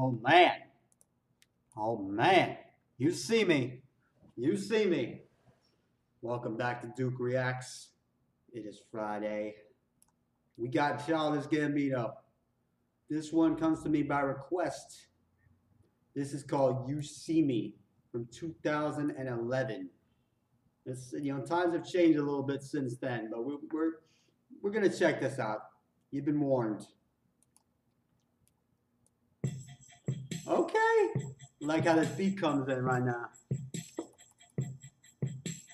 Oh man. Oh man. You see me. You see me. Welcome back to Duke Reacts. It is Friday. We got Childish Gambino. This one comes to me by request. This is called You See Me from 2011. It's, you know, times have changed a little bit since then, but we're, we're, we're going to check this out. You've been warned. Okay. Like how this beat comes in right now.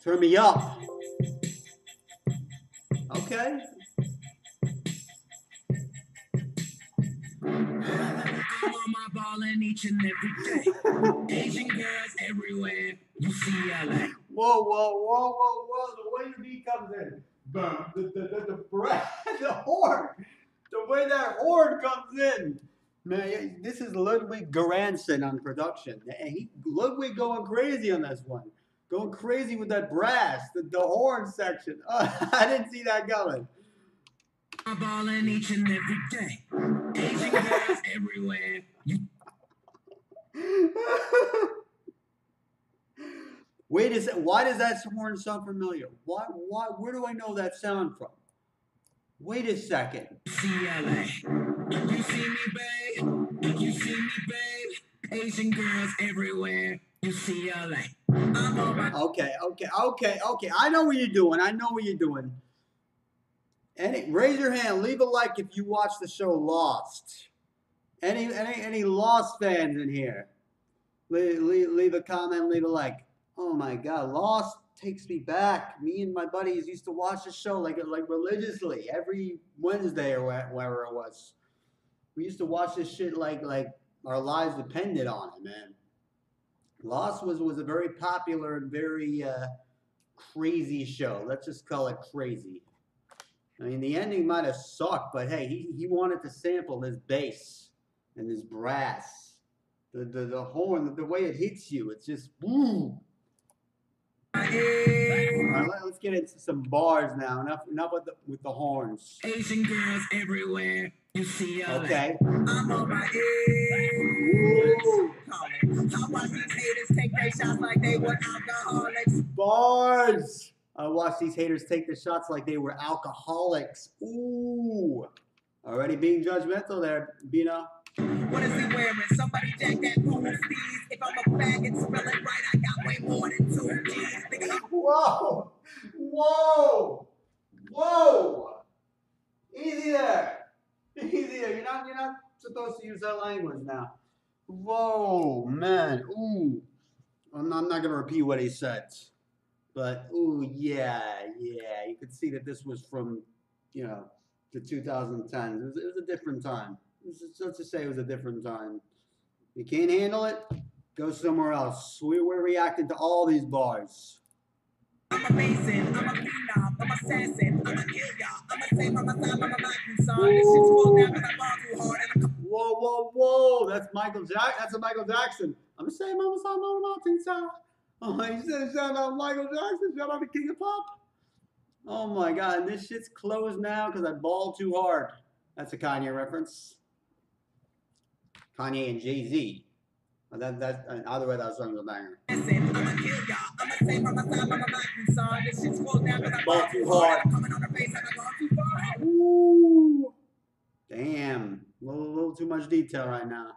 Turn me up. Okay. I'm on my ballin' each and every day. Asian girls everywhere. You see LA. Whoa, whoa, whoa, whoa, whoa. The way the beat comes in. Boom. The, the, the, the breath, the horn. The way that horn comes in. Man, this is Ludwig Göransson on production. And he, Ludwig going crazy on this one. Going crazy with that brass, the, the horn section. Oh, I didn't see that coming. I'm ballin' each and every day. Asian everywhere. Wait a sec. Why does that horn sound familiar? Why? Why? Where do I know that sound from? Wait a second. see LA. You see me, babe. You see me, babe. Asian girls everywhere. You see LA. I'm on my Okay, okay, okay, okay. I know what you're doing. I know what you're doing. Any, raise your hand. Leave a like if you watch the show Lost. Any any any Lost fans in here? Leave, leave, leave a comment. Leave a like. Oh my God, Lost takes me back. Me and my buddies used to watch the show like like religiously every Wednesday or where- wherever it was. We used to watch this shit like like our lives depended on it, man. Lost was was a very popular and very uh, crazy show. Let's just call it crazy. I mean, the ending might have sucked, but hey, he, he wanted to sample his bass and his brass, the the, the horn, the way it hits you. It's just boom. Right, let, us get into some bars now. Enough enough with the with the horns. Asian girls everywhere. You see LA. Okay. I'm on my ears. I watch these haters take their shots like they were alcoholics. Bars. I watched these haters take the shots like they were alcoholics. Ooh. Already being judgmental there, Bino. What is he wearing? Somebody jack that pool steez. If I'm a faggot, spell it right. I got way more than two G's. Nigga, Whoa! Whoa! Whoa! Easy there. Easy there. You're not you're not supposed to use that language now. Whoa, man. Ooh. I'm not, I'm not gonna repeat what he said. But ooh, yeah, yeah. You could see that this was from, you know, the 2010s. It was, it was a different time. Let's just- Let's just say it was a different time. You can't handle it, go somewhere else. We, we're reacting to all these bars. I'm amazing. I'm a phenom. I'm assassin. I'm a kill y'all. I'm a save on my side. I'm a Latin son. This shit's full down because I ball too hard. And I'm Whoa, whoa, whoa! That's Michael Jack. That's a Michael Jackson. I'm the same Mama Side Mama Mountain Side. Oh, you said shout out Michael Jackson. Shout out to King of Pop. Oh my God! And this shit's closed now because I balled too hard. That's a Kanye reference. Kanye and Jay Z. That that uh, either way, that was a banger. assassin. I'm a kill y'all. I'm a save on my side. I'm a This shit's full down because I Ball ball too too hard. hard. I'm coming on the face and I gone too far. Ooh. Damn. A little, little right now.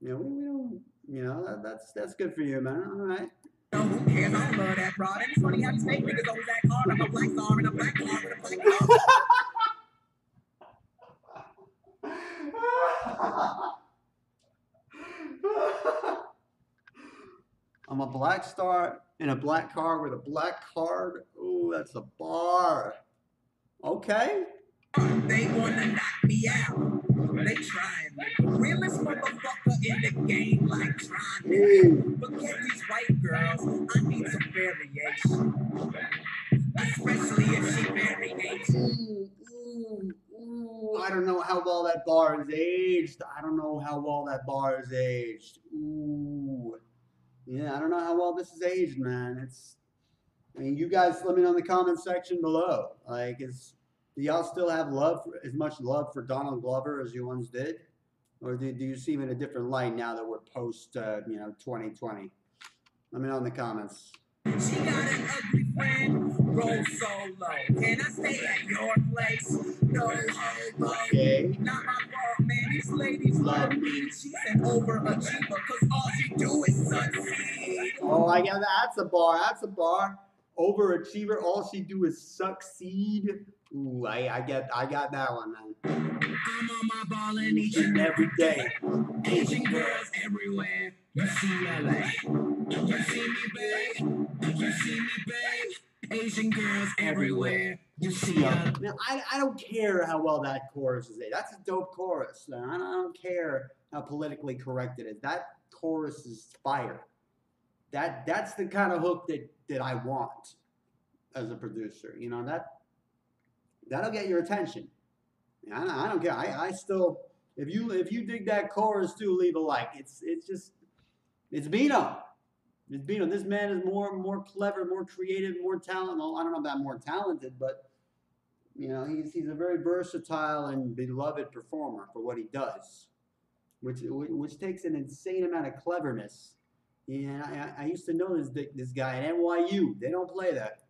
You know, we, we don't. You know, that, that's that's good for you, man. All right. No, who cares? I don't love that broad. And it's funny how these fake niggas always act hard. I'm a black star and a black car with a black car. I'm a black star in a black car with a black card. Ooh, that's a bar. Okay. They wanna knock me out. They me. Realest motherfucker in the game, like trying me. Ooh. Forget these white girls. I need some variation. Especially if she variates. Ooh, ooh, ooh. I don't know how well that bar is aged. I don't know how well that bar is aged. Ooh. Yeah, I don't know how well this is aged, man. It's I mean, you guys let me know in the comment section below. Like, is do y'all still have love for, as much love for Donald Glover as you once did? Or do, do you see him in a different light now that we're post, uh, you know, 2020? Let me know in the comments. She got an ugly friend, roll solo. Can I stay at your place? No. Okay. Not my fault, man. These ladies love me. She's an overachiever, cause all she do is succeed. Oh, I got that. That's a bar. That's a bar. Overachiever. All she do is succeed. Ooh, I, I get, I got that one, man. I'm on my ball and each and every day. Asian girls everywhere. You see LA. You see me, babe. You see me, babe. Asian girls everywhere. You see LA. Now, I, I don't care how well that chorus is. That's a dope chorus. I don't, I don't care how politically correct it is. That chorus is fire. That that's the kind of hook that that I want as a producer. You know that that'll get your attention. I don't, I don't care. I, I still if you if you dig that chorus too, leave a like. It's it's just it's Bino. It's Bino. This man is more more clever, more creative, more talented. I don't know about more talented, but you know he's he's a very versatile and beloved performer for what he does, which which takes an insane amount of cleverness. And I, I used to know this this guy at NYU. They don't play that.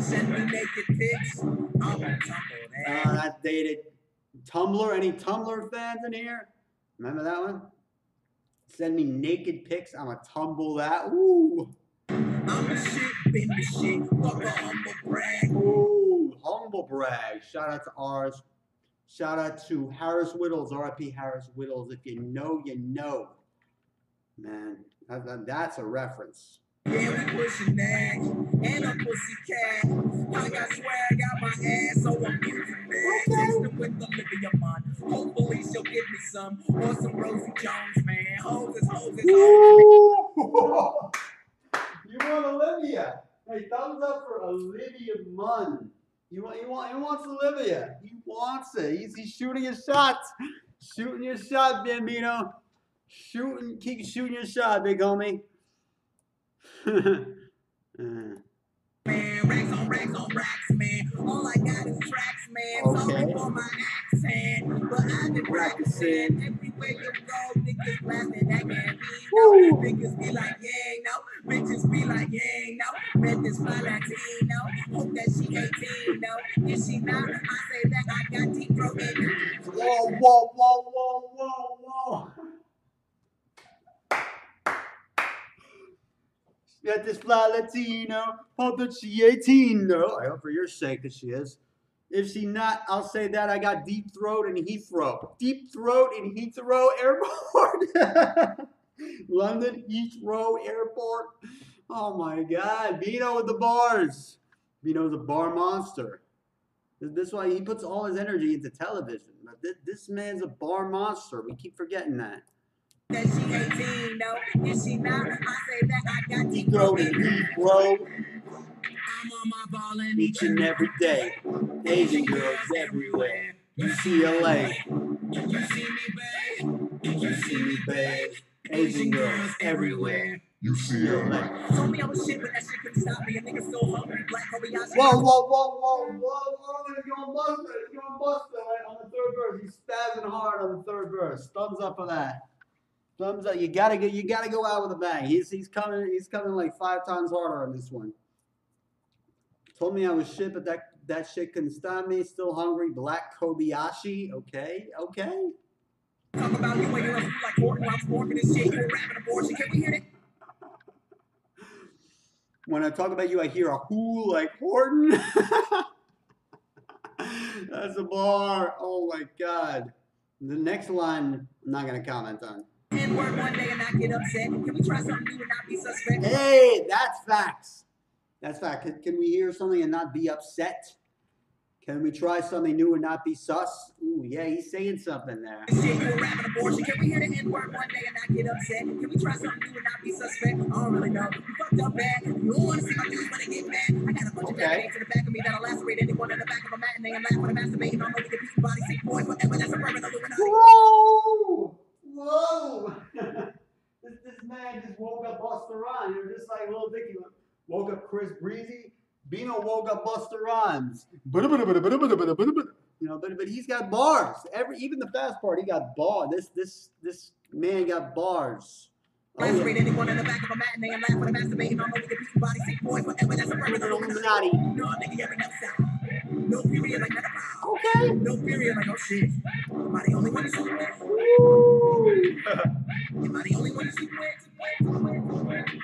Send me naked pics. I'm on top that. Uh, that's dated. Tumblr. Any Tumblr fans in here? Remember that one? Send me naked pics. I'ma tumble that. Ooh. I'm the shit, been the shit. Fuck a humble brag. Ooh. Humble brag. Shout out to ours. Shout out to Harris Wittels, RIP Harris Wittels. If you know, you know. Man, that, that- that's a reference. Yeah, we pushing that. And a pussy cat. I got swag out my ass, so I'm using that. Texting with Olivia Munn. Hopefully she'll give me some. Or some Rosie Jones, man. Hoes is hoes is hoes. You want Olivia? Hey, thumbs up for Olivia Munn. You want, you want, he wants Olivia. He wants it. He's, he's shooting his shots. Shooting your shot, Bambino. Shooting, keep shooting your shot, big homie. Okay. yeah, no. Bitches be like, yeah, no. Met this fly Latino. Hope that she 18, no. If she not, I say that I got deep throat in whoa, whoa, whoa, whoa, whoa, whoa. Got this fly Latino. Hope that she 18. No, I hope for your sake that she is. If she not, I'll say that I got deep throat and Heathrow. Deep throat in Heathrow Airport. London Heathrow Airport. Oh my God. Bino with the bars. Bino's a bar monster. Is why he puts all his energy into television. This man's a bar monster. We keep forgetting that. That she 18, no. If she not, I say that I got Throw throat it, in I'm on my ball and Each and every day. Asian girls everywhere. UCLA. You see me, babe. You see me, babe. Asian girls everywhere. UCLA. Told me I was shit, but that shit couldn't stop me. A nigga so hungry, black Kobayashi. Whoa, whoa, whoa, whoa, whoa, whoa, he's gonna bust it, he's gonna bust right on the third verse. He's spazzing hard on the third verse. Thumbs up for that. Thumbs up. You gotta get you gotta go out with a bang. He's he's coming he's coming like five times harder on this one. Told me I was shit, but that that shit couldn't stop me. Still hungry. Black Kobayashi. Okay, okay. Talk about you when you're a fool like Horton while this shit. You're rapping abortion. Can we hear it? When I talk about you, I hear a who like Horton. That's a bar. Oh my god. The next line, I'm not gonna comment on. N word one day and not get upset. Can we try something new and not be suspect? Hey, that's facts. That's fact. Can, can we hear something and not be upset? Can we try something new and not be sus? Ooh, yeah, he's saying something there. Shit, you're rapping abortion. Can we hear the N word one day and not get upset? Can we try something new and not be suspect? I don't really know. You fucked up bad. You don't want to see my dudes when they get mad. I got a bunch Okay. of bad in the back of me that'll lacerate anyone in the back of a matinee and laugh when I'm masturbating on only competing body sick boy forever. That's a urban Illuminati. Whoa! Whoa! this, this man just woke up Busta Rhymes. You're just like Lil Dicky. Woke up Chris Breezy. Bino woke up Busta Rhymes. You know, but but he's got bars. Every even the fast part, he got bar. This this this man got bars. Oh, yeah. Anyone in the back of a matinee and laugh when I'm masturbating on the weak body. Say boy forever, that's a permanent Illuminati. No, nigga, every next. No period like. Okay. No period like oh shit. Am I the only one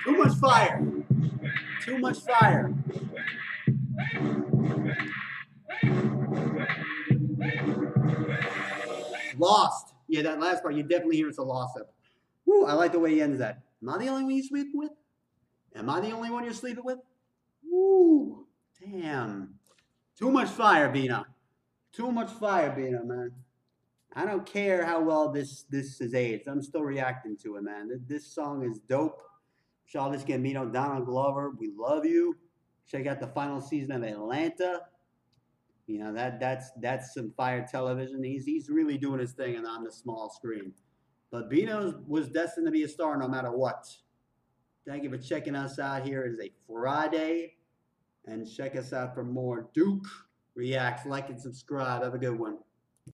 Too much fire. Too much fire. Lost. Yeah, that last part, you definitely hear it's a loss up. Woo, I like the way he ends that. Am I the only one you sleep with? Am I the only one you're sleeping with? Woo. Damn. Too much fire, Bina. Too much fire, Bina, man. I don't care how well this this is aged. I'm still reacting to it, man. This song is dope. Childish Gambino, Donald Glover, we love you. Check out the final season of Atlanta. You know that that's that's some fire television. He's he's really doing his thing on the small screen. But Bino was destined to be a star no matter what. Thank you for checking us out here. It is a Friday. And check us out for more Duke Reacts. Like and subscribe. Have a good one.